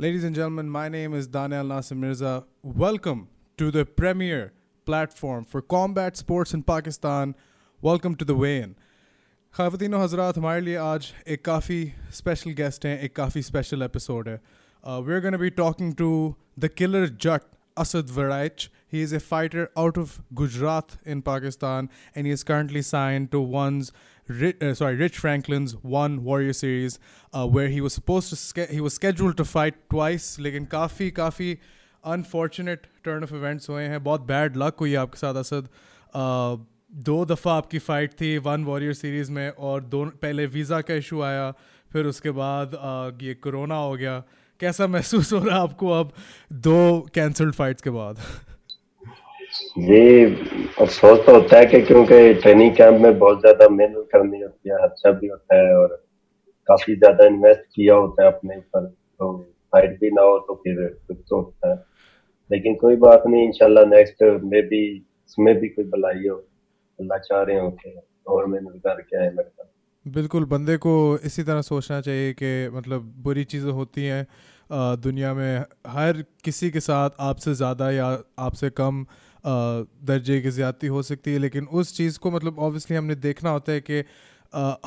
Ladies and gentlemen, my name is Daniel Nasir Mirza. Welcome to the premier platform for combat sports in Pakistan. Welcome to the weigh-in. खातिन हजरात हमारे लिए आज एक काफ़ी special guest हैं एक काफ़ी स्पेशल एपिसोड है we are gonna be talking to the killer Jatt Asad Varaich. He is a fighter out of Gujarat in Pakistan, and he is currently signed to one's uh, sorry Rich Franklin's One Warrior Series, uh, where he was supposed to he was scheduled to fight twice. लेकिन काफ़ी काफ़ी unfortunate turn off events हुए हैं बहुत bad luck हुई आपके साथ Asad uh, दो दफ़ा आपकी फ़ाइट थी वन वॉरियर सीरीज़ में और दो पहले वीज़ा का इशू आया फिर उसके बाद uh, ये कोरोना हो गया कैसा महसूस हो रहा है आपको अब दो कैंसल्ड फाइट्स के बाद ये अफसोस तो होता है कि क्योंकि ट्रेनिंग कैंप में बहुत ज़्यादा मेहनत करनी होती है अच्छा भी होता है और काफ़ी ज़्यादा इन्वेस्ट किया होता है अपने ऊपर। तो फाइट भी ना हो तो फिर कुछ तो होता है। लेकिन कोई बात नहीं, इंशाल्लाह नेक्स्ट में भी, इसमें भी कोई भलाई हो। अल्लाह चाह रहे हो कि और मेहनत करके आए लगता बिल्कुल, बंदे को इसी तरह सोचना चाहिए कि मतलब बुरी चीज़ें होती हैं दुनिया में हर किसी के साथ आपसे ज़्यादा या आपसे कम दर्जे की ज़्यादती हो सकती है लेकिन उस चीज़ को मतलब ऑब्वियसली हमने देखना होता है कि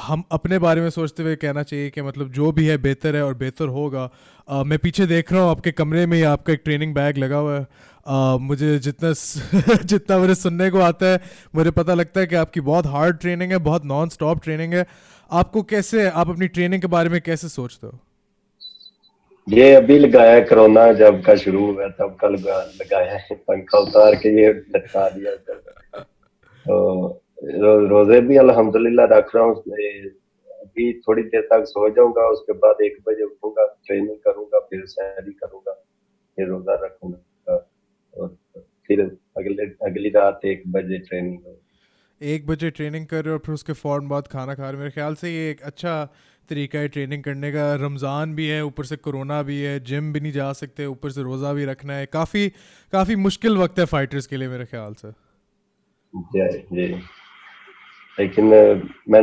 हम अपने बारे में सोचते हुए कहना चाहिए कि मतलब जो भी है बेहतर है और बेहतर होगा। आ, मैं पीछे देख रहा हूँ आपके कमरे में ही आपका एक ट्रेनिंग बैग लगा हुआ है। आ, मुझे जितना जितना मुझे सुनने को आता है मुझे पता लगता है कि आपकी बहुत हार्ड ट्रेनिंग है बहुत नॉन स्टॉप ट्रेनिंग है। आपको कैसे आप अपनी ट्रेनिंग के बारे में कैसे सोचते हो? ये अभी लगाया कोरोना जब का शुरू हुआ तब का लगा, लगाया है पंखा उतार के ये लटका दिया तो रो, रोज़े भी अल्हम्दुलिल्लाह रख रहा हूँ अभी थोड़ी देर तक सो जाऊँगा उसके बाद एक बजे उठूँगा ट्रेनिंग करूँगा फिर सैरी करूँगा फिर रोजा रखूँगा। और फिर अगले अगली रात एक बजे ट्रेनिंग एक बजे ट्रेनिंग कर रहे हो और फिर उसके फ़ौरन बाद खाना खा रहे हो। मेरे ख्याल से ये एक अच्छा तरीका है ट्रेनिंग करने का। रमज़ान भी है ऊपर से कोरोना भी है जिम भी नहीं जा सकते ऊपर से रोज़ा भी रखना है। काफ़ी काफ़ी मुश्किल वक्त है फाइटर्स के लिए मेरे ख्याल से। जी लेकिन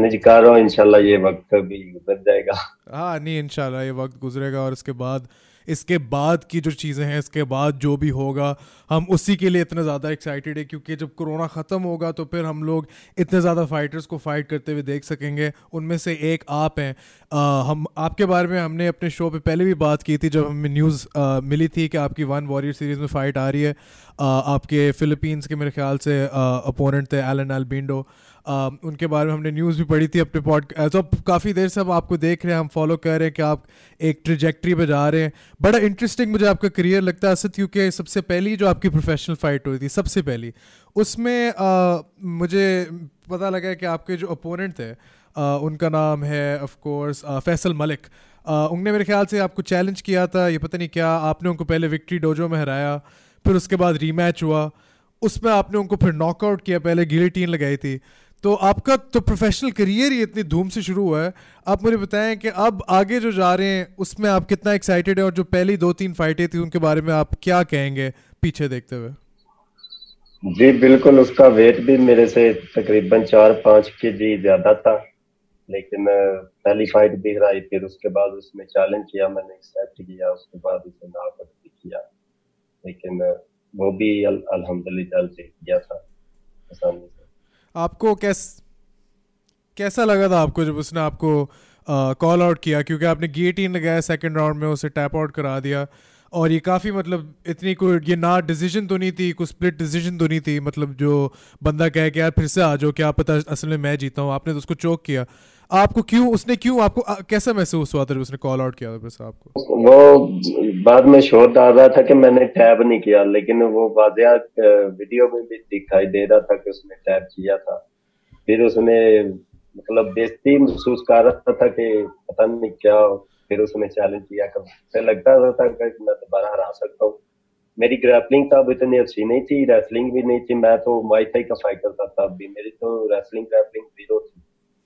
जी कर रहा हूँ इंशाल्लाह ये वक्त भी गुजर जाएगा। हाँ नहीं इंशाल्लाह ये वक्त गुजरेगा और उसके बाद इसके बाद की जो चीज़ें हैं इसके बाद जो भी होगा हम उसी के लिए इतने ज़्यादा एक्साइटेड है क्योंकि जब कोरोना ख़त्म होगा तो फिर हम लोग इतने ज़्यादा फाइटर्स को फाइट करते हुए देख सकेंगे। उनमें से एक आप हैं। हम आपके बारे में हमने अपने शो पे पहले भी बात की थी जब हमें न्यूज़ मिली थी कि आपकी वन वॉरियर सीरीज़ में फ़ाइट आ रही है। आ, आपके फ़िलीपींस के मेरे ख्याल से अपोनेंट थे एलन एल्बिंडो Uh, उनके बारे में हमने न्यूज़ भी पढ़ी थी अपने पॉड तो काफ़ी देर से हम आपको देख रहे हैं हम फॉलो कर रहे हैं कि आप एक ट्रिजेक्ट्री पे जा रहे हैं। बड़ा इंटरेस्टिंग मुझे आपका करियर लगता है असद क्योंकि सबसे पहली जो आपकी प्रोफेशनल फ़ाइट हुई थी सबसे पहली उसमें मुझे पता लगा कि आपके जो अपोनेंट थे उनका नाम है ऑफकोर्स फैसल मलिक। उनने मेरे ख्याल से आपको चैलेंज किया था ये पता नहीं क्या आपने उनको पहले विक्ट्री डोजो में हराया फिर उसके बाद रीमैच हुआ उसमें आपने उनको फिर नॉकआउट किया पहले गिलेटीन लगाई थी। तो आपका तो प्रोफेशनल करियर ही इतनी धूम से शुरू हुआ है। आप मुझे बताएँ कि अब आगे जो जा रहे हैं उसमें आप कितना एक्साइटेड है और जो पहली दो तीन फाइटें थी उनके बारे में आप क्या कहेंगे पीछे देखते हुए? जी बिल्कुल उसका वेट भी मेरे से तकरीबन चार पाँच के जी ज़्यादा था। लेकिन पहली फाइट भी हराई फिर उसके बाद उसमें चैलेंज किया मैंने एक्सेप्ट किया उसके बाद उसे नाकआउट भी किया। लेकिन वो भी अल, अल्हम्दुलिल्लाह से किया था। आसानी से आपको कैस, कैसा लगा था आपको जब उसने आपको कॉल आउट किया? क्योंकि आपने गेट ही लगाया सेकंड राउंड में, उसे टैप आउट करा दिया। और ये काफ़ी मतलब इतनी कोई, ये ना डिसीज़न तो नहीं थी कोई स्प्लिट डिसीज़न तो नहीं थी। मतलब जो बंदा कहे कि यार फिर से आ जाओ, क्या पता असल में मैं जीता हूँ। आपने तो उसको चोक किया। आपको क्यों, उसने क्यों आपको कैसा महसूस हुआ था उसने कॉल आउट किया था आपको वो बाद में शोर डाल रहा था कि मैंने टैब नहीं किया, लेकिन वो वाजिया वीडियो में भी दिखाई दे रहा था कि उसने टैब किया था। फिर उसने मतलब बेस्ती महसूस कर रहा था कि पता नहीं क्या फिर उसने चैलेंज किया कर लगता रहा था कि मैं दोबारा हरा सकता हूँ। मेरी ग्रैपलिंग तब इतनी अच्छी नहीं थी रेसलिंग भी नहीं थी। मैं तो माई का फाइटर था, तब भी मेरी तो रेसलिंग ग्रैपलिंग ज़ीरो थी।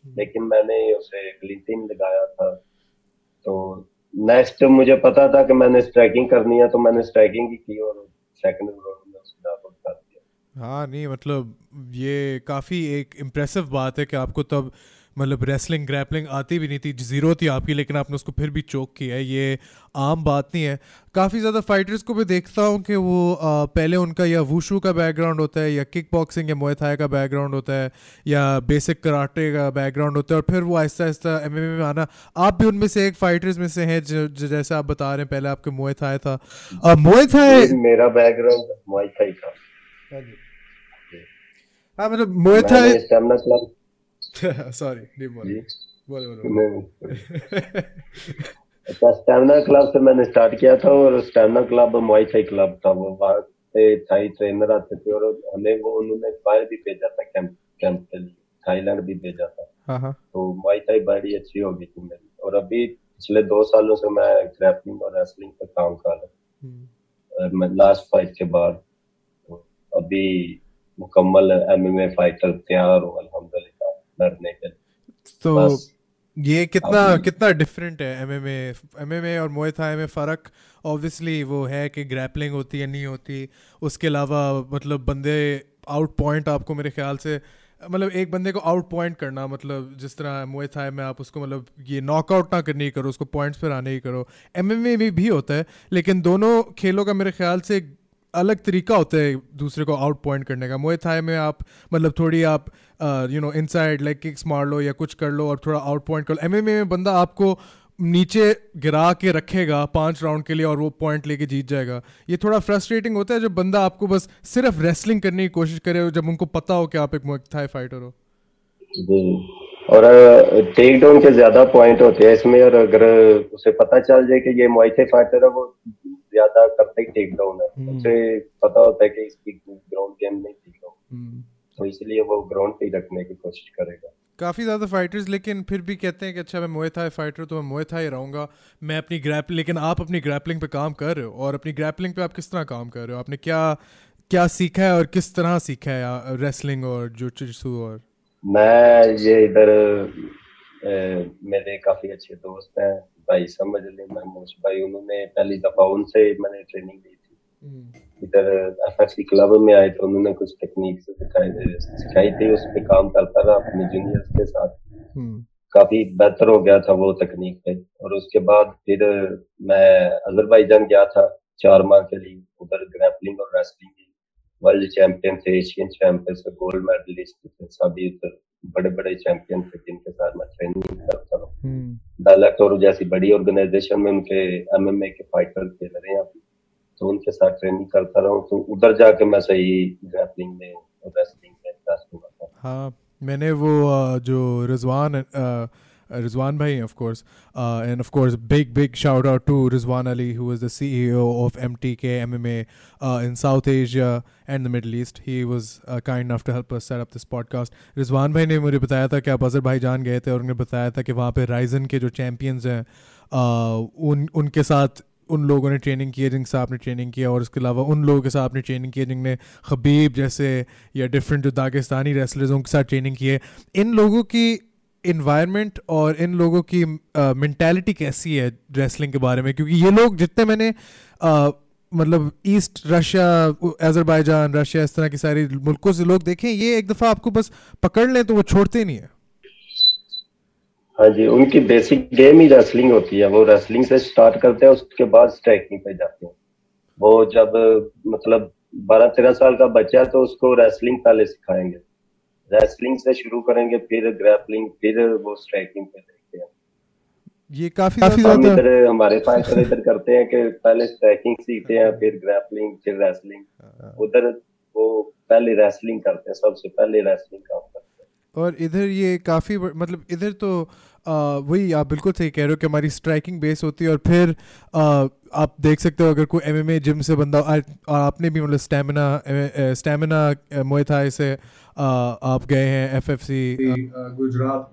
लेकिन मैंने उसे ग्लिटिन लगाया था। तो नेक्स्ट मुझे पता था कि मैंने स्ट्राइकिंग करनी है तो मैंने स्ट्राइकिंग ही की और सेकंड राउंड में उसने आउट कर दिया। हाँ नहीं मतलब ये काफ़ी एक इम्प्रेसिव बात है कि आपको तब मतलब रेसलिंग ग्रैपलिंग आती भी नहीं थी ज़ीरो थी आपकी लेकिन आपने उसको फिर भी चोक किया है। ये आम बात नहीं है। काफ़ी ज़्यादा फाइटर्स को भी देखता हूँ कि वो आ, पहले उनका या वूशू का बैकग्राउंड होता है या किक बॉक्सिंग या मोएथाई का बैकग्राउंड होता है या बेसिक कराटे का बैकग्राउंड होता है और फिर वो आहिस्ता आहिस्ता एम में आना। आप भी उनमें से एक फाइटर्स में से हैं जैसे आप बता रहे हैं पहले आपके मोएथाई था। मोएथाई मेरा बैकग्राउंड मोएथाई था। हाँ, मतलब मोएथाई सॉरी नहीं बोले बोले बोले अच्छा स्टेमिना क्लब से मैंने स्टार्ट किया था और stamina club Muay Thai club था। वो वहाँ से थाई ट्रेनर आते थे और हमें वो उन्होंने बाहर भी भेजा था कैंप कैंप के लिए। थाईलैंड भी भेजा था। हाँ, हाँ। तो मुआई थाई बड़ी अच्छी हो गई थी मेरी। और अभी पिछले दो सालों से मैं ग्रैपलिंग और रेसलिंग पे काम कर रहा हूँ। लास्ट फाइट के बाद तो अभी मुकम्मल एमएमए फाइटर तैयार हूँ अल्हम्दुलिल्लाह। लड़ने के तो ये कितना कितना डिफरेंट है एमएमए एमएमए और मोए थाई में फ़र्क? ऑब्वियसली वो है कि ग्रैपलिंग होती है नहीं होती। उसके अलावा मतलब बंदे आउट पॉइंट आपको मेरे ख्याल से मतलब एक बंदे को आउट पॉइंट करना मतलब जिस तरह मोए थाई में आप उसको मतलब ये नॉकआउट ना करनी करो उसको पॉइंट्स पर आने ही करो। एम में भी होता है लेकिन दोनों खेलों का मेरे ख्याल से अलग तरीका होता है दूसरे को आउट पॉइंट करने का। मोए थाई में आप मतलब थोड़ी आप you know inside like kicks मार लो या कुछ कर लो और थोड़ा आउट पॉइंट कर लो। एमएमए में बंदा आपको नीचे गिरा के रखेगा पाँच राउंड के लिए और वो पॉइंट लेके जीत जाएगा। ये थोड़ा फ्रस्ट्रेटिंग होता है जब बंदा आपको बस सिर्फ़ रेसलिंग करने की कोशिश करे जब उनको पता हो कि आप एक थाई फाइटर हो। और टेक डाउन के ज़्यादा पॉइंट होते हैं इसमें और अगर उसे पता चल जाए कि ये मोइथे फाइटर है वो ज़्यादा करते ही टेक डाउन है। हम्म। उसे पता होता है कि इसकी ग्राउंड गेम नहीं थी हम्म। तो इसलिए वो ग्राउंड पे ही रखने की कोशिश करेगा। काफ़ी ज़्यादा फाइटर्स लेकिन फिर भी कहते हैं कि अच्छा मैं मोए था फाइटर तो मैं मोए था ही रहूँगा। मैं अपनी ग्रैप लेकिन आप अपनी ग्रैपलिंग पे काम कर रहे हो और अपनी ग्रैपलिंग पे आप किस तरह काम कर रहे हो? आपने क्या क्या सीखा है और किस तरह सीखा है रेसलिंग और जो और? मैं ये इधर मेरे काफ़ी अच्छे दोस्त हैं भाई समझ ले महमूद भाई उन्होंने पहली दफ़ा उनसे मैंने ट्रेनिंग ली थी। हम्म। इधर एफएफसी क्लब में आए तो उन्होंने कुछ टेक्निक सिखाई थी उस पर काम करता रहा अपने जूनियर्स के साथ। हम्म। काफ़ी बेहतर हो गया था वो तकनीक पे। और उसके बाद फिर मैं अजरबैजान गया था चार माह के लिए उधर ग्रैपलिंग और रेसलिंग की। वर्ल्ड चैंपियन थे एशियन चैंपियन थे गोल्ड मेडलिस्ट थे सभी उधर बड़े बड़े चैंपियन थे जिनके साथ मैं ट्रेनिंग करता हूँ डायलेक्ट और जैसी बड़ी ऑर्गेनाइजेशन में उनके एमएमए के फाइटर खेल रहे हैं अभी। तो उनके साथ ट्रेनिंग करता रहा तो उधर जाके मैं सही ग्रैपलिंग में रेसलिंग में इंटरेस्ट हुआ था। हाँ मैंने वो जो रिजवान रिजवान भाई of course and of course big big shout out to Rizwan Ali who is the CEO of MT MMA in South Asia and the Middle East he was kind of to help us set up this podcast Rizwan भाई ने मुझे बताया था कि आप अजहर भाई जान गए थे और उन्हें बताया था कि वहाँ पे राइजन के जो चैम्पियंस हैं उनके साथ उन लोगों ने ट्रेनिंग की है जिनके साथ आपने ट्रेनिंग किया और उसके अलावा उन लोगों के साथ आपने ट्रेनिंग की है जिनने खबीब जैसे या डिफरेंट जो दागिस्तानी रेसलर्स उनके साथ ट्रेनिंग की है। इन लोगों की इन्वायरमेंट और इन लोगों की मैंटेलिटी uh, कैसी है रेसलिंग के बारे में? क्योंकि ये लोग जितने मैंने uh, मतलब ईस्ट रशिया अजरबैजान रशिया इस तरह की सारी मुल्कों से लोग देखें ये एक दफ़ा आपको बस पकड़ लें तो वो छोड़ते नहीं है। हाँ जी उनकी बेसिक गेम ही रेसलिंग होती है। वो रेसलिंग से स्टार्ट करते हैं उसके बाद स्ट्राइकिंग पे जाते हैं। वो जब मतलब बारह तेरह साल का बच्चा है तो उसको रेसलिंग पहले सिखाएँगे। रेसलिंग से शुरू करेंगे फिर ग्रैपलिंग फिर वो स्ट्राइकिंग पे देखते हैं। ये काफ़ी काफ़ी ज़्यादा इधर हमारे फाइटर इधर करते हैं कि पहले स्ट्राइकिंग सीखते हैं फिर ग्रैपलिंग फिर रेसलिंग हाँ। उधर वो पहले रेसलिंग करते हैं सबसे पहले रेसलिंग काम करते हैं और इधर ये काफ़ी मतलब इधर तो वही आप बिल्कुल सही कह रहे हो कि हमारी स्ट्राइकिंग बेस होती है और फिर आ, आप देख सकते हो अगर कोई एमएमए जिम से बंदा और आपने भी मतलब स्टेमिना स्टेमिना मोए से आप गए हैं एफएफसी गुजरात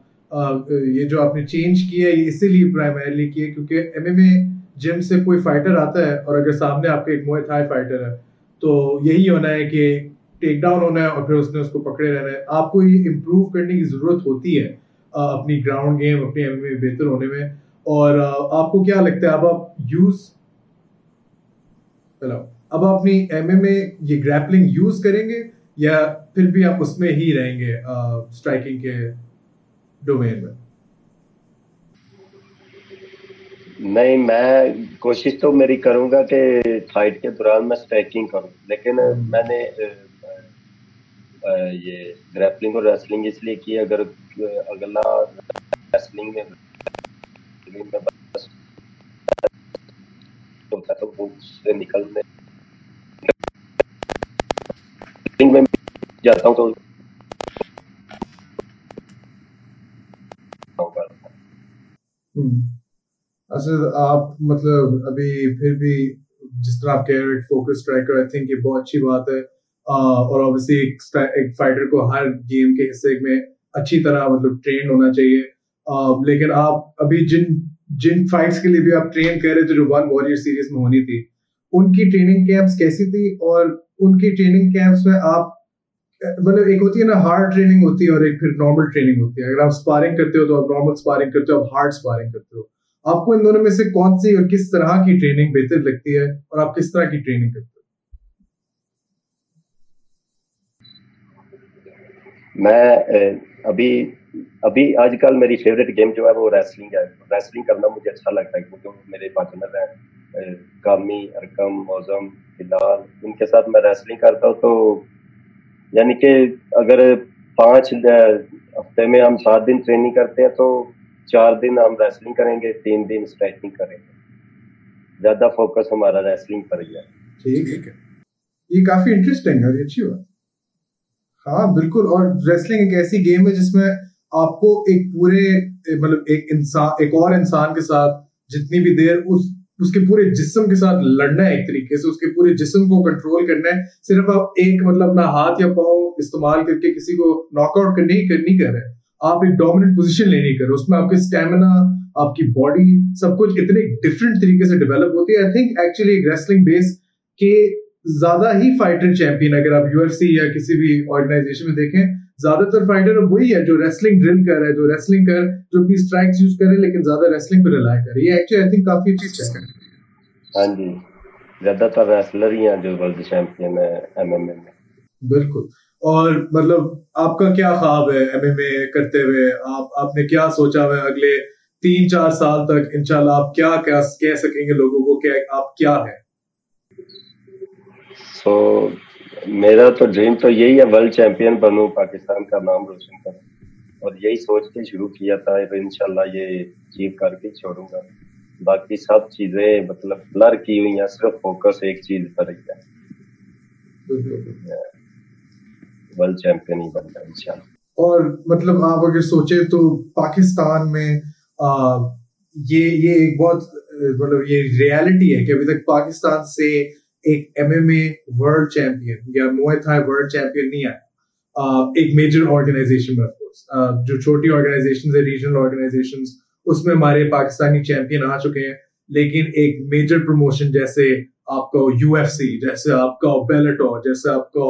ये जो आपने चेंज किया है इसीलिए प्राइमरली किया क्योंकि एमएमए जिम से कोई फाइटर आता है और अगर सामने आपके एक मोए फाइटर है तो यही होना है कि टेक डाउन होना है और फिर उसने उसको पकड़े रहना है। आपको ये इम्प्रूव करने की ज़रूरत होती है अपनी ग्राउंड गेम अपने एम में बेहतर होने में। और आपको क्या लगता है अब आप यूज़ चलो अब अपनी एम में ये ग्रैपलिंग यूज़ करेंगे या फिर भी आप उसमें ही रहेंगे स्ट्राइकिंग के डोमेन में? नहीं मैं कोशिश तो मेरी करूँगा कि फाइट के दौरान मैं स्ट्राइकिंग करूँ लेकिन हम्म। मैंने ये ग्रैपलिंग और रेसलिंग इसलिए की अगर, अगला रेसलिंग में होता तो वो उससे निकलने में जाता हूँ तो असद आप मतलब अभी फिर भी जिस तरह आप कह रहे फोकस स्ट्राइकर आई थिंक ये बहुत अच्छी बात है। और ऑब्वियसली एक, एक फाइटर को हर गेम के हिस्से में अच्छी तरह मतलब ट्रेन होना चाहिए। लेकिन आप अभी जिन जिन फाइट्स के लिए भी आप ट्रेन कर रहे थे जो वन वॉरियर सीरीज़ में होनी थी उनकी ट्रेनिंग कैंप्स कैसी थी? और उनकी ट्रेनिंग कैंप्स में आप मतलब एक होती है ना हार्ड ट्रेनिंग होती है और एक फिर नॉर्मल ट्रेनिंग होती है। अगर आप स्पारिंग करते हो तो आप नॉर्मल स्पारिंग करते हो आप हार्ड स्पारिंग करते हो। आपको इन दोनों में से कौन सी और किस तरह की ट्रेनिंग बेहतर लगती है और आप किस तरह की ट्रेनिंग करते हो? मैं अभी अभी आजकल मेरी फेवरेट गेम जो है वो रेसलिंग है। रेसलिंग करना मुझे अच्छा लगता है क्योंकि मेरे पार्टनर हैं। कामी, अरकम मौजम फ़िलहाल उनके साथ मैं रेसलिंग करता हूँ तो यानी कि अगर पाँच हफ़्ते में हम सात दिन ट्रेनिंग करते हैं तो चार दिन हम रेसलिंग करेंगे, तीन दिन स्ट्रेचिंग करेंगे। ज़्यादा फोकस हमारा रेसलिंग पर ही है। ठीक है। ये काफ़ी इंटरेस्टिंग है अच्छी बात हाँ बिल्कुल, और रेसलिंग एक ऐसी गेम है जिसमें आपको एक पूरे मतलब एक इंसान, एक और इंसान के साथ जितनी भी देर उस, उसके पूरे जिस्म के साथ लड़ना है एक तरीके से, उसके पूरे जिस्म को कंट्रोल करना है। सिर्फ़ आप एक मतलब अपना हाथ या पाँव इस्तेमाल करके किसी को नॉकआउट करने ही नहीं कर रहे। आप एक डोमिनेंट पोजीशन लेने कर रहे उसमें आपके स्टेमिना आपकी बॉडी सब कुछ इतने डिफरेंट तरीके से डेवलप होती है। I think actually wrestling base के ज़्यादा ही फाइटर चैंपियन अगर आप यूएफसी या किसी भी ऑर्गेनाइजेशन में देखें ज़्यादातर फाइटर वही है जो रेसलिंग ड्रिल कर रहा है जो रेसलिंग कर जो भी स्ट्राइक्स यूज़ करे लेकिन ज़्यादा रेसलिंग पे रिलाय करे ये एक्चुअली आई थिंक काफ़ी अच्छी चीज़ है। हाँ जी। ज़्यादातर रेसलर ही हैं जो वर्ल्ड चैंपियन है एमएमए में। बिल्कुल। और मतलब आपका क्या ख्वाब है एमएमए करते हुए? आप आपने क्या सोचा हुआ अगले तीन चार साल तक? इंशाल्लाह आप क्या क्या कह सकेंगे लोगों को कि आप क्या है? सो so, मेरा तो ड्रीम तो यही है वर्ल्ड चैंपियन बनूं पाकिस्तान का नाम रोशन करूँ। और यही सोच के शुरू किया था इंशाल्लाह ये अचीव करके छोड़ूँगा। बाकी सब चीज़ें मतलब ब्लर की हुई हैं सिर्फ़ फोकस एक चीज़ पर ही है। वर्ल्ड चैंपियन ही बनना इंशाल्लाह। और मतलब आप अगर सोचे तो पाकिस्तान में आ, ये ये एक बहुत मतलब ये रियलिटी है कि अभी तक पाकिस्तान से एक एमएमए वर्ल्ड चैंपियन या मोए थाई वर्ल्ड चैंपियन नहीं आया। एक मेजर ऑर्गेनाइजेशन में ऑफकोर्स जो छोटी ऑर्गेनाइजेशन है रीजनल ऑर्गेनाइजेशन उसमें हमारे पाकिस्तानी चैंपियन आ चुके हैं। लेकिन एक मेजर प्रमोशन जैसे आपका यूएफसी जैसे आपका बेलेटोर जैसे आपका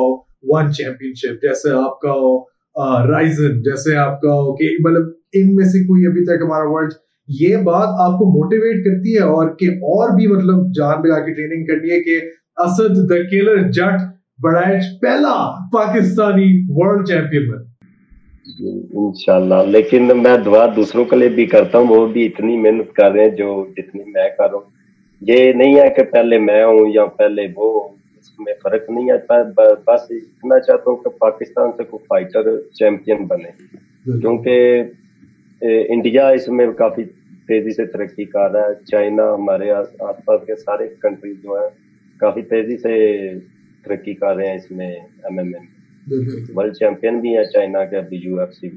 वन चैंपियनशिप जैसे आपका राइजन जैसे आपका कि मतलब इनमें से कोई अभी तक हमारा वर्ल्ड ये बात आपको मोटिवेट करती है और कि और भी मतलब जान लगा के ट्रेनिंग करनी है कि असद द किलर जट बड़ाइच पहला पाकिस्तानी वर्ल्ड चैंपियन बन। इंशाल्लाह लेकिन मैं दुआ दूसरों के लिए भी करता हूँ वो भी इतनी मेहनत कर रहे हैं जो जितनी मैं कर। रहा हूँ ये नहीं है कि पहले मैं हूँ या पहले वो इसमें फ़र्क नहीं आता बस इतना चाहता हूँ कि पाकिस्तान से कोई फाइटर चैंपियन बने। क्योंकि इंडिया इसमें काफ़ी तेज़ी से तरक्की कर रहा है। चाइना हमारे आसपास के सारे कंट्रीज़ जो है काफ़ी तेज़ी से तरक्की कर रहे हैं इसमें एमएमए वर्ल्ड चैंपियन भी है चाइना के अभी यूएफसी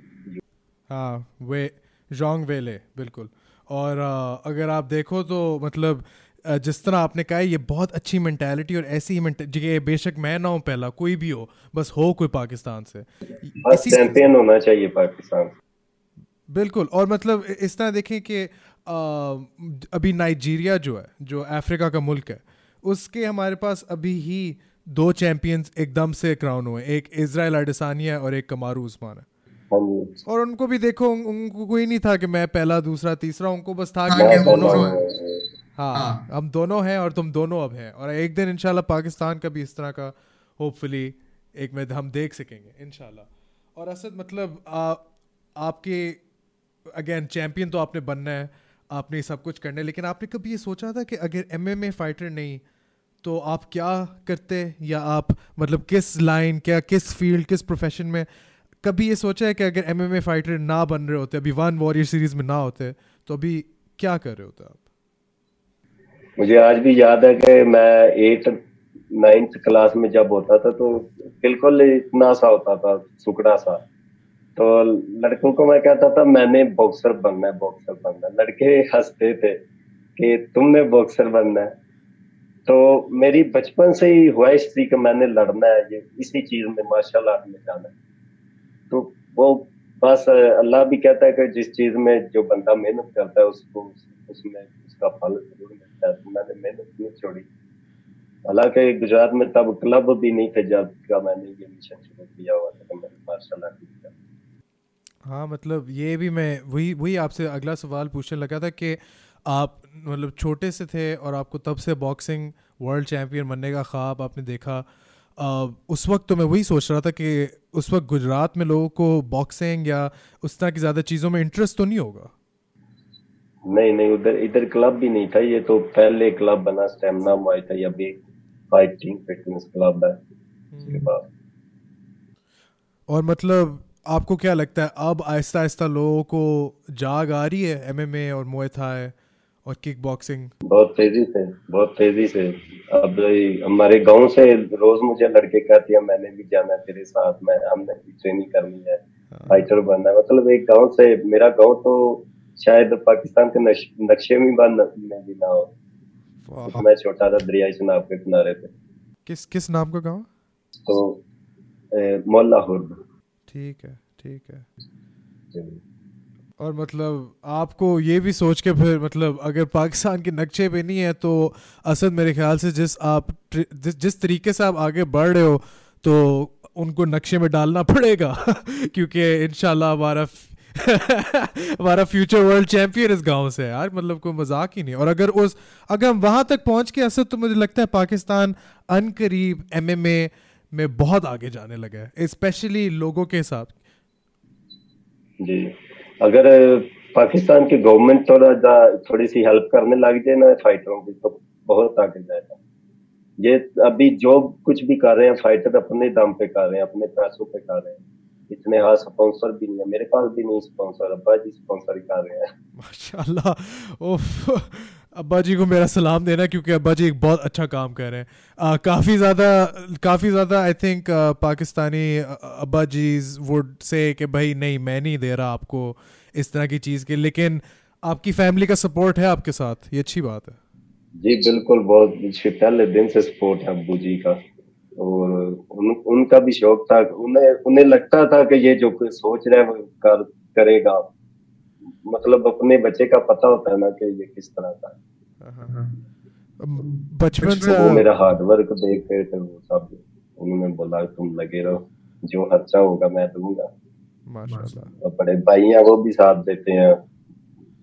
हाँ वे जोंग वेले बिल्कुल। और अगर आप देखो तो मतलब जिस तरह आपने कहा ये बहुत अच्छी मेंटालिटी और ऐसी जगह बेशक मैं ना हूँ पहला कोई भी हो बस हो कोई पाकिस्तान से। बस चैंपियन होना चाहिए पाकिस्तान। बिल्कुल और मतलब इस तरह देखें कि अभी नाइजीरिया जो है जो अफ्रीका का मुल्क है उसके हमारे पास अभी ही दो चैंपियंस एकदम से क्राउन हुए एक इसराइल अडसानिया और एक कमारू उस्मान है। हाँ और उनको भी देखो उनको कोई नहीं था कि मैं पहला दूसरा तीसरा उनको बस था कि हम दोनों हाँ, हाँ। हम दोनों हैं और तुम दोनों अब हैं। और एक दिन इंशाल्लाह पाकिस्तान का भी इस तरह का होपफुली एक में हम देख सकेंगे इनशाला और असद मतलब आ, आपके अगेन चैंपियन तो आपने बनना है आपने सब कुछ करना है लेकिन आपने कभी ये सोचा था कि अगर एमएमए फाइटर नहीं तो आप क्या करते या आप मतलब किस लाइन क्या, किस फ़ील्ड किस प्रोफेशन में? कभी ये सोचा है कि अगर एम फाइटर ना बन रहे होते, अभी वन वॉरियर सीरीज़ में ना होते तो अभी क्या कर रहे होते आप? मुझे आज भी याद है कि मैं एट नाइन्थ क्लास में जब होता था तो बिल्कुल इतना सा होता था सुकड़ा सा। तो लड़कों को मैं कहता था, मैंने बॉक्सर बनना है बॉक्सर बनना लड़के हँसते थे कि, तुमने बॉक्सर बनना है। तो मेरी बचपन से ही ख्वाहिश थी कि मैंने लड़ना है, ये इसी चीज़ में मार्शल आर्ट में जाना है। तो वो बस अल्लाह भी कहता है कि जिस चीज़ में जो बंदा मेहनत करता है, उसको, उसमें उसका फल ज़रूर मिलता है। तो मैंने मेहनत नहीं छोड़ी। हालाँकि गुजरात में तब क्लब भी नहीं थे, जब का मैंने ये मिशन शुरू किया हुआ था कि मैंने मार्शल आर्ट किया हाँ मतलब ये भी मैं, वही वही आपसे अगला सवाल पूछने लगा था कि आप मतलब छोटे से थे और आपको तब से बॉक्सिंग वर्ल्ड चैम्पियन बनने का ख्वाब आपने देखा। आ, उस वक्त तो मैं वही सोच रहा था कि उस वक्त गुजरात में लोगों को बॉक्सिंग या उस तरह की ज़्यादा चीज़ों में इंटरेस्ट तो नहीं होगा? नहीं नहीं उधर इधर क्लब भी नहीं था। ये तो पहले क्लब बना स्टेमिना मुआई था या भी फाइटिंग फिटनेस क्लब है। और मतलब आपको क्या लगता है अब आहिस्ता आहिस्ता लोगों को जाग आ रही है एमएमए और मोए थाई और किक बॉक्सिंग बहुत तेज़ी से बहुत तेज़ी से। अब हमारे गाँव से रोज मुझे लड़के कहते हैं मैंने भी जाना है तेरे साथ मैं हमने भी ट्रेनिंग करनी है फाइटर हाँ। बनना है। मतलब एक गाँव से मेरा गाँव तो शायद पाकिस्तान के नक्शे में बन में भी ना हो। मैं छोटा था दरियाई चनाब के किनारे पे। किस किस नाम का गाँव? तो मोल्ला हुर्द ठीक है ठीक है। और मतलब आपको ये भी सोच के फिर मतलब अगर पाकिस्तान के नक्शे पे नहीं है तो असद मेरे ख्याल से जिस आप जिस तरीके से आप आगे बढ़ रहे हो तो उनको नक्शे में डालना पड़ेगा। क्योंकि इनशाला हमारा हमारा फ्यूचर वर्ल्ड चैंपियन इस गाँव से यार मतलब कोई मज़ाक ही नहीं। और अगर उस, अगर हम वहाँ तक पहुँच के असद तो मुझे लगता है पाकिस्तान अन करीब एमएमए में बहुत आगे जाने लगा है स्पेशली लोगों के हिसाब। जी। अगर पाकिस्तान की गवर्नमेंट थोड़ा थोड़ी सी हेल्प करने लग जाए ना फाइटरों की तो बहुत आगे जाएगा। ये अभी जो कुछ भी कर रहे हैं, फाइटर अपने दाम पे कर रहे हैं, अपने पैसों पे कर रहे हैं। इतने हाँ स्पॉन्सर भी नहीं है, मेरे पास भी नहीं स्पॉन्सर अब्बा जी स्पॉन्सर कर रहे हैं। माशाल्लाह ओफ अब्बा जी को मेरा सलाम देना क्योंकि अब्बा जी एक बहुत अच्छा काम कर रहे हैं। काफ़ी ज़्यादा काफ़ी ज़्यादा आई थिंक पाकिस्तानी अब्बा जी वुड से कि भाई नहीं मैं नहीं दे रहा आपको इस तरह की चीज़ के लेकिन आपकी फैमिली का सपोर्ट है आपके साथ? ये अच्छी बात है। जी बिल्कुल बहुत पहले दिन से सपोर्ट है अब्बू जी का। और उन, उनका भी शौक था उन्हें उन्हें लगता था कि ये जो सोच रहे वो कर करेगा। मतलब अपने बच्चे का पता होता है ना कि ये किस तरह का है। बचपन से वो मेरा हार्ड वर्क देख के थे वो सब उन्होंने बोला तुम लगे रहो जो खर्चा होगा मैं दूँगा। माशाल्लाह। बड़े भाई हैं वो भी साथ देते हैं।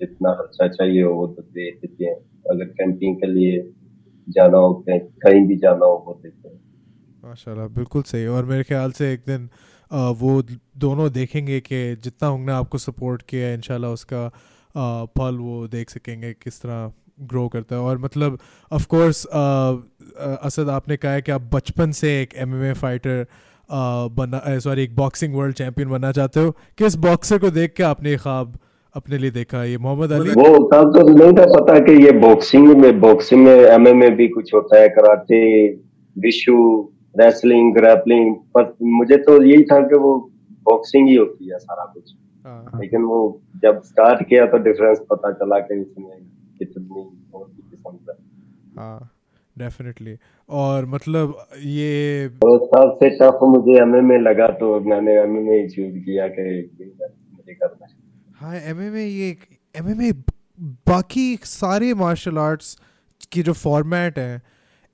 जितना खर्चा चाहिए वो तो दे देते हैं। अगर कैंपिंग के लिए जाना हो कहीं भी जाना हो वो देते हैं। माशाल्लाह बिल्कुल सही। और मेरे ख्याल से एक दिन वो दोनों देखेंगे कि जितना उन्होंने आपको सपोर्ट किया है इनशाला उसका फल वो देख सकेंगे किस तरह ग्रो करता है। और मतलब ऑफ़ कोर्स असद आपने कहा है कि आप बचपन से एक एमएमए फाइटर बना सॉरी एक बॉक्सिंग वर्ल्ड चैंपियन बनना चाहते हो। किस बॉक्सर को देख के आपने ख्वाब अपने लिए देखा? ये मोहम्मद अली? वो तब तो नहीं था पता कि ये बॉक्सिंग में बॉक्सिंग में एमएमए भी कुछ होता है, कराटे, विशु रेसलिंग ग्रैपलिंग पर मुझे तो यही था कि वो बॉक्सिंग ही होती है सारा कुछ। हाँ। लेकिन वो जब स्टार्ट किया तो डिफरेंस पता चला कि इसमें कितनी और किस्म का। हाँ डेफिनेटली और मतलब ये तो सबसे टफ मुझे एमएमए लगा तो मैंने एमएमए ही चूज़ किया कि मुझे करना है। हाँ एमएमए ये एमएमए बाकी सारे मार्शल आर्ट्स की जो फॉर्मेट है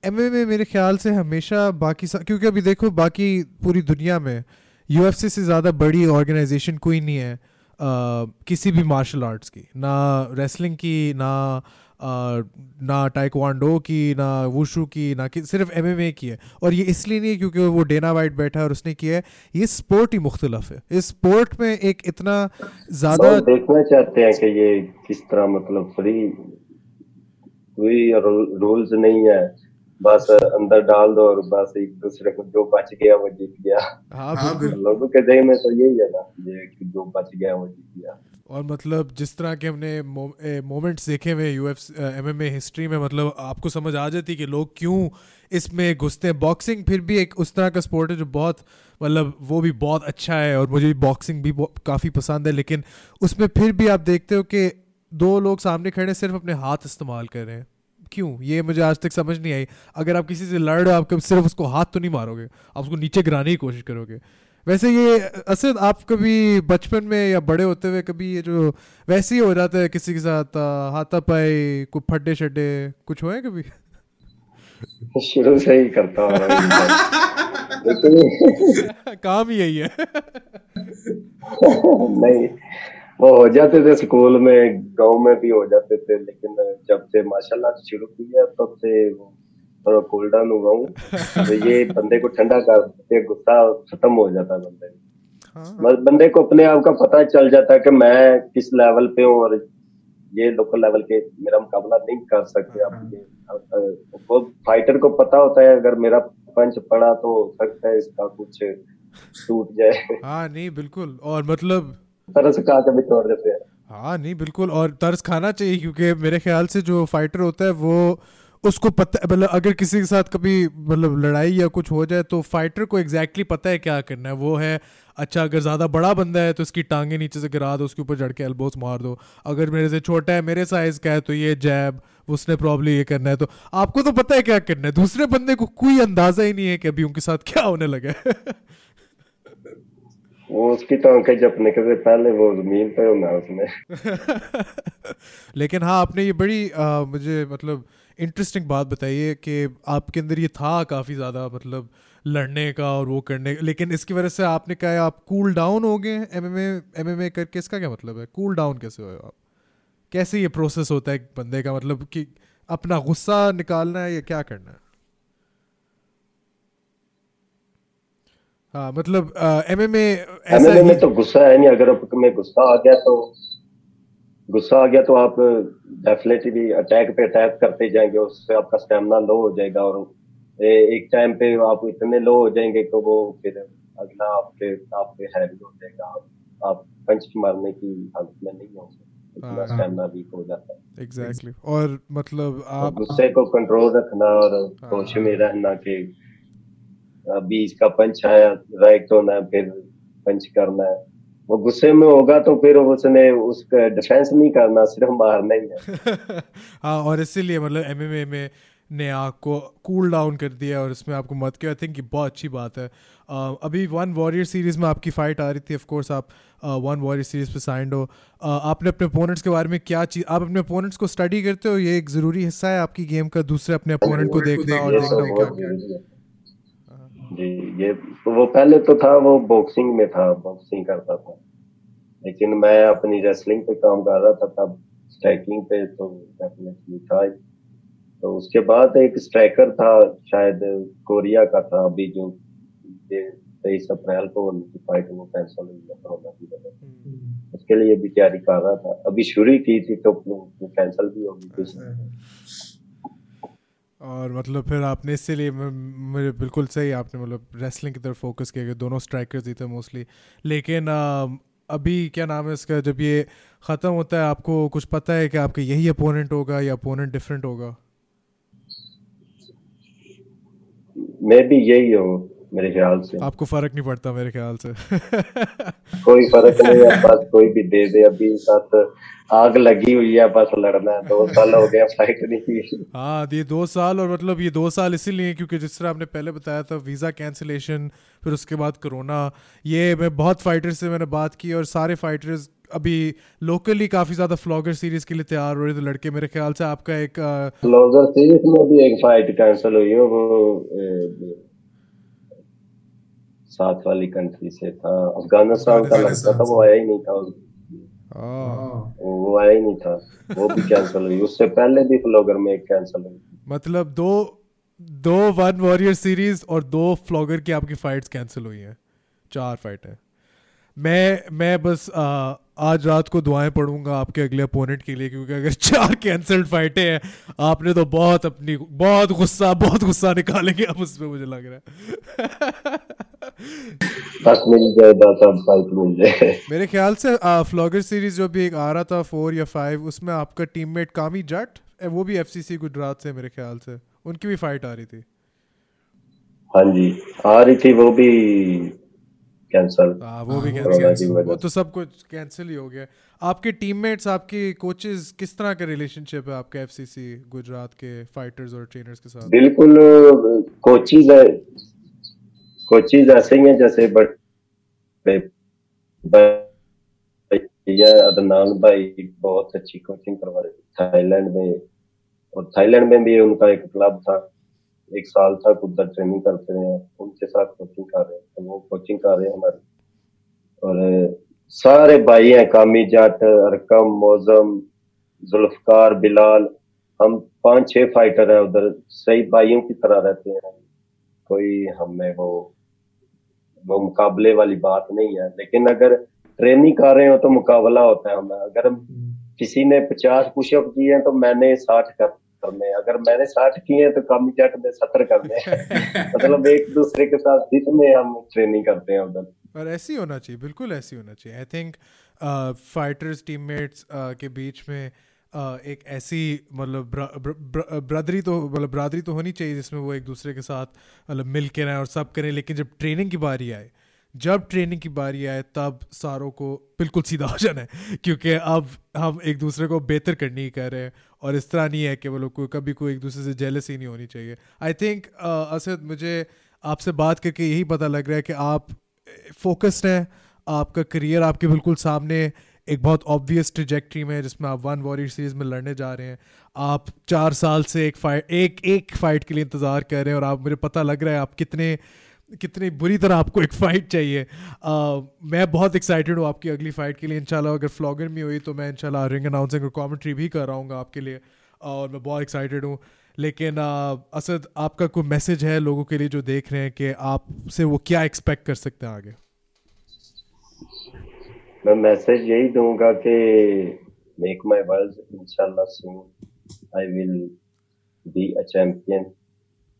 एम में मेरे ख्याल से हमेशा बाकी क्योंकि अभी देखो बाकी पूरी दुनिया में यूएफसी से ज़्यादा बड़ी ऑर्गेनाइजेशन कोई नहीं है आ, किसी भी मार्शल आर्ट्स की। ना रेसलिंग की ना ना टाइकवांडो की ना वुशू की ना कि सिर्फ़ एमएमए की है। और ये इसलिए नहीं है क्योंकि वो डेना वाइट बैठा है और उसने किया है। ये स्पोर्ट ही मुख्तलफ है। इस स्पोर्ट में एक इतना ज़्यादा देखना चाहते हैं कि ये किस तरह मतलब फ्री कोई रूल्स नहीं है। बस अंदर डाल दो और बस एक दूसरे को जो बच गया वो जीत गया। हाँ, हाँ लोगों के दही में तो यही है ना ये कि जो बच गया वो जीत गया। और मतलब जिस तरह के हमने मोमेंट्स देखे हुए यू एफ़ एम हिस्ट्री में मतलब आपको समझ आ जाती कि लोग क्यों इसमें घुसते हैं। बॉक्सिंग फिर भी एक उस तरह का स्पोर्ट है जो बहुत मतलब वो भी बहुत अच्छा है और मुझे भी बॉक्सिंग भी काफ़ी पसंद है। लेकिन उसमें फिर भी आप देखते हो कि दो लोग सामने खड़े सिर्फ़ अपने हाथ इस्तेमाल कर रहे हैं। क्यों? ये मुझे आज तक समझ नहीं आई। अगर आप किसी से लड़ रहे हो आप सिर्फ़ उसको हाथ तो नहीं मारोगे आप उसको नीचे गिराने की कोशिश करोगे। वैसे ये असद आप कभी बचपन में या बड़े होते हुए कभी ये जो वैसे ही हो जाता है किसी के साथ हाथा पाए कुछ फड्डे शड्डे कुछ हुए कभी? शुरू से ही करता हूँ काम ही यही है। नहीं। वो हो जाते थे स्कूल में गाँव में भी हो जाते थे लेकिन जब से माशाल्लाह से शुरू किया तब से थोड़ा कूल डाउन हुआ हूँ। तो ये बंदे को ठंडा कर गुस्सा खत्म हो जाता है बंदे हाँ। बंदे को अपने आप का पता चल जाता है कि मैं किस लेवल पे हूँ और ये लोकल लेवल के मेरा मुकाबला नहीं कर सकते। आप वो फाइटर को पता होता है अगर मेरा पंच पड़ा तो हो सकता है इसका कुछ टूट जाए। हाँ नहीं बिल्कुल। और मतलब तरस खा के छोड़ देते हैं। हाँ नहीं, बिल्कुल, और तर्स खाना चाहिए, क्योंकि मेरे ख्याल से जो फाइटर होता है, वो उसको पता मतलब अगर किसी के साथ कभी मतलब लड़ाई या कुछ हो जाए तो फाइटर को एग्जैक्टली exactly पता है क्या करना है। वो है अच्छा अगर ज़्यादा बड़ा बंदा है तो उसकी टांगे नीचे से गिरा दो, उसके ऊपर चढ़ के एल्बोस मार दो। अगर मेरे से छोटा है, मेरे साइज़ का है तो ये जैब उसने प्रॉब्लम ये करना है। तो आपको तो पता है क्या करना है। दूसरे बंदे को कोई अंदाज़ा ही नहीं है कि अभी उनके साथ क्या होने लगा है। वो उसकी तो आँखें जपने के पहले वो ज़मीन पे होना उसने लेकिन हाँ आपने ये बड़ी आ, मुझे मतलब इंटरेस्टिंग बात बताई है कि आपके अंदर ये था काफ़ी ज़्यादा मतलब लड़ने का और वो करने का। लेकिन इसकी वजह से आपने कहा आप कूल डाउन हो गए एम एम करके। इसका क्या मतलब है? कूल डाउन कैसे हो आप? कैसे ये प्रोसेस होता है एक बंदे का मतलब कि अपना गुस्सा निकालना है या क्या करना है? हाँ मतलब एमएमए एमएमए में तो गुस्सा है नहीं अगर में गुस्सा आ गया तो गुस्सा आ गया तो आप डेफिनेटली अटैक पे अटैक करते जाएँगे उससे आपका स्टेमिना लो हो जाएगा और एक टाइम पे आप इतने लो हो जाएँगे तो वो फिर अगला आपके आप पे हैवी हो जाएगा। आप पंच मारने की हालत में नहीं होंगे स्टेमिना वीक हो जाता है। एग्जैक्टली और मतलब आप गुस्से को कंट्रोल रखना और होश में रहना कि अभी इसका पंच आया राइट होना है फिर पंच करना है। वो गुस्से में होगा तो फिर उसने उसका डिफेंस नहीं करना सिर्फ़ मारना ही है। हाँ और इसीलिए मतलब एमएमए में ने आपको कूल डाउन कर दिया और इसमें आपको मत किया। आई थिंक ये बहुत अच्छी बात है। uh, अभी वन वॉरियर सीरीज़ में आपकी फ़ाइट आ रही थी ऑफ़ कोर्स आप वन वॉरियर सीरीज़ पे साइंड हो। uh, आपने अपने अपोनेंट्स के बारे में क्या चीज़ आप अपने अपोनेंट्स को स्टडी करते हो? ये एक ज़रूरी हिस्सा है आपकी गेम का दूसरे अपने अपोनेंट को देखना और देखना। क्या जी ये तो वो पहले तो था वो बॉक्सिंग में था बॉक्सिंग करता था। लेकिन मैं अपनी रेसलिंग पे काम कर रहा था तब स्ट्राइकिंग पे तो डेफिनेटली था तो उसके बाद एक स्ट्राइकर था शायद कोरिया का था अभी जो तेईस अप्रैल को उनकी फाइट वो कैंसिल हुई है कोरोना की वजह। उसके लिए भी तैयारी कर रहा था। अभी शुरू की थी तो कैंसिल भी होगी। थी और मतलब फिर आपने इसीलिए मुझे बिल्कुल सही आपने मतलब रेसलिंग की तरफ़ फोकस किया कि दोनों स्ट्राइकर्स ही थे मोस्टली लेकिन अभी क्या नाम है इसका जब ये ख़त्म होता है, आपको कुछ पता है कि आपका यही अपोनेंट होगा या अपोनेंट डिफरेंट होगा? मैं भी यही हूँ। मेरे ख्याल से। आपको फ़र्क नहीं पड़ता मेरे ख्याल से। कोई फ़र्क नहीं है बस कोई भी दे दे अभी बस आग लगी हुई है बस लड़ना है। दो साल हो गया फाइट नहीं की हाँ ये दो साल और मतलब ये दो साल इसीलिए क्योंकि जिस तरह आपने पहले बताया था वीज़ा कैंसिलेशन फिर उसके बाद कोरोना ये मैं बहुत फाइटर से मैंने बात की और सारे फाइटर्स अभी लोकली काफ़ी ज़्यादा फ्लॉगर सीरीज़ के लिए तैयार हो रहे थे लड़के मेरे ख्याल से। आपका एक फ्लॉगर सीरीज़ में भी एक फाइट कैंसिल हुई है वो साथ वाली कंट्री से था। अफ़गानिस्तान का लगता था वो आया ही नहीं था वो आया ही नहीं था। वो भी कैंसिल हुई। उससे पहले भी फ्लॉगर में एक कैंसिल हुई। मतलब दो दो वन वॉरियर सीरीज़ और दो फ्लॉगर की आपकी फाइट्स कैंसिल हुई हैं। चार फाइट है। मैं मैं बस आ, आज रात को दुआएँ पढ़ूँगा आपके अगले अपोनेंट के लिए क्योंकि अगर चार कैंसल्ड फाइटें हैं आपने तो बहुत अपनी बहुत गुस्सा बहुत गुस्सा निकालेंगे अब उसमें मुझे लग रहा है। बस मिल जाएगा फाइट मिल जाए। मेरे ख्याल से फ्लॉगर सीरीज़ जो भी एक आ रहा था फोर या फाइव उसमें आपका टीममेट कामी जट वो भी एफसीसी गुजरात से मेरे ख्याल से उनकी भी फाइट आ रही थी। हाँ जी आ रही थी वो भी कैंसिल हाँ वो भी कैंसिल वो तो सब कुछ कैंसिल ही हो गया। आपके टीममेट्स आपके कोचेस किस तरह का रिलेशनशिप है आपके एफसीसी गुजरात के फाइटर्स और ट्रेनर्स के साथ? बिल्कुल कोचेस है कोचेस ऐसे ही हैं जैसे बट भैया अदनान भाई बहुत अच्छी कोचिंग करवा रहे थाईलैंड में और थाईलैंड में भी उनका एक क्लब था। एक साल तक उधर ट्रेनिंग करते रहे उनके साथ कोचिंग कर रहे हैं तो वो कोचिंग कर रहे हैं हमारे। और सारे भाई हैं कामी जाट अरकम मोजम जुल्फकार बिलाल हम पाँच छह फाइटर हैं उधर सही भाइयों की तरह रहते हैं। कोई हमें वो वो मुकाबले वाली बात नहीं है लेकिन अगर ट्रेनिंग कर रहे हो तो मुकाबला होता है हमें। अगर किसी ने पचास पुशअप किए हैं तो मैंने साठ कर करने अगर मैंने साठ किए हैं तो कामी जट ने सत्तर करने मतलब एक दूसरे के साथ जितने हम ट्रेनिंग करते हैं उधर। और ऐसी होना चाहिए बिल्कुल ऐसी होना चाहिए। आई थिंक फाइटर्स टीममेट्स के बीच में uh, एक ऐसी मतलब ब्रदरी तो मतलब बरादरी तो होनी चाहिए जिसमें वो एक दूसरे के साथ मतलब मिल के रहें और सब करें। लेकिन जब ट्रेनिंग की बारी आए जब ट्रेनिंग की बारी आए तब सारों को बिल्कुल सीधा हो जाना है क्योंकि अब हम एक दूसरे को बेहतर करने ही कर रहे हैं और इस तरह नहीं है कि वो लोग कोई कभी कोई एक दूसरे से जेलस ही नहीं होनी चाहिए। आई थिंक uh, असद मुझे आपसे बात करके यही पता लग रहा है कि आप फोकस्ड हैं आपका करियर आपके बिल्कुल सामने एक बहुत ऑब्वियस ट्रिजेक्ट्री में जिसमें आप वन वॉरियर सीरीज़ में लड़ने जा रहे हैं। आप चार साल से एक फाइट एक एक फाइट के लिए इंतज़ार कर रहे हैं और आप मुझे पता लग रहा है आप कितने कितनी बुरी तरह आपको एक फ़ाइट चाहिए। आ, मैं बहुत एक्साइटेड हूँ आपकी अगली फ़ाइट के लिए। इंशाल्लाह अगर फ्लॉगर में हुई तो मैं इंशाल्लाह रिंग अनाउंसिंग और कमेंट्री भी कर रहा हूँ आपके लिए। और मैं बहुत एक्साइटेड हूँ। लेकिन असद आपका कोई मैसेज है लोगों के लिए जो देख रहे हैं कि आपसे वो क्या एक्सपेक्ट कर सकते हैं आगे? मैं मैसेज यही दूँगा कि मेक माय वर्ल्ड इंशाल्लाह soon I will be a champion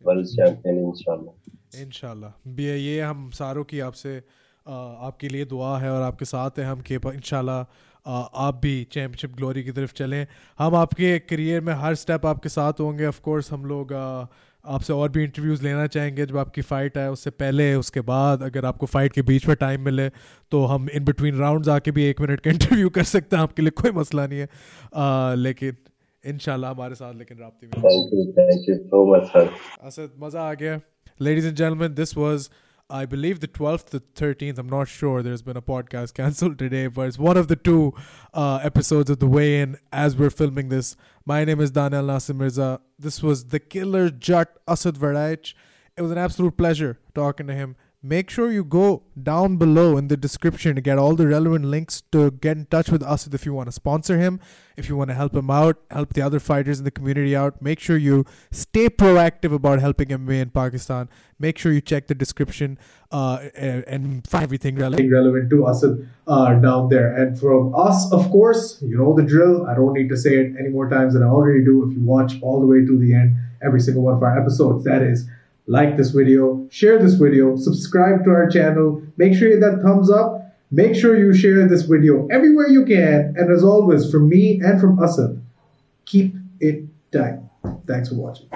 world champion इंशाल्लाह। इनशाला ये हम सारों की आपसे आपके लिए दुआ है और आपके साथ हैं। हम कि इनशाला आप भी चैम्पियनशिप ग्लोरी की तरफ़ चलें। हम आपके करियर में हर स्टेप आपके साथ होंगे। ऑफ़ कोर्स हम लोग आपसे और भी इंटरव्यूज़ लेना चाहेंगे जब आपकी फ़ाइट आए उससे पहले उसके बाद अगर आपको फ़ाइट के बीच में टाइम मिले तो हम इन बिटवीन राउंड्स आके भी एक मिनट का इंटरव्यू कर सकते हैं। आपके लिए कोई मसला नहीं है। आ, लेकिन इनशाला हमारे साथ लेकिन रबते में। असद मज़ा आ गया? Ladies and gentlemen, this was, I believe, the 12th, the 13th. I'm not sure. There's been a podcast canceled today, but it's one of the two uh, episodes of the Way In as we're filming this. My name is Daniel Nasir Mirza. This was the killer Jat Asad Varaich. It was an absolute pleasure talking to him make sure you go down below in the description to get all the relevant links to get in touch with us if you want to sponsor him, if you want to help him out, help the other fighters in the community out. Make sure you stay proactive about helping MMA in Pakistan. Make sure you check the description uh, and find everything relevant. relevant to us uh, down there. And from us, of course, you know the drill. I don't need to say it any more times than I already do. If you watch all the way to the end, every single one of our episodes, that is like this video, share this video, subscribe to our channel, make sure you hit that thumbs up, make sure you share this video everywhere you can, and as always, from me and from Asad, keep it tight. Thanks for watching.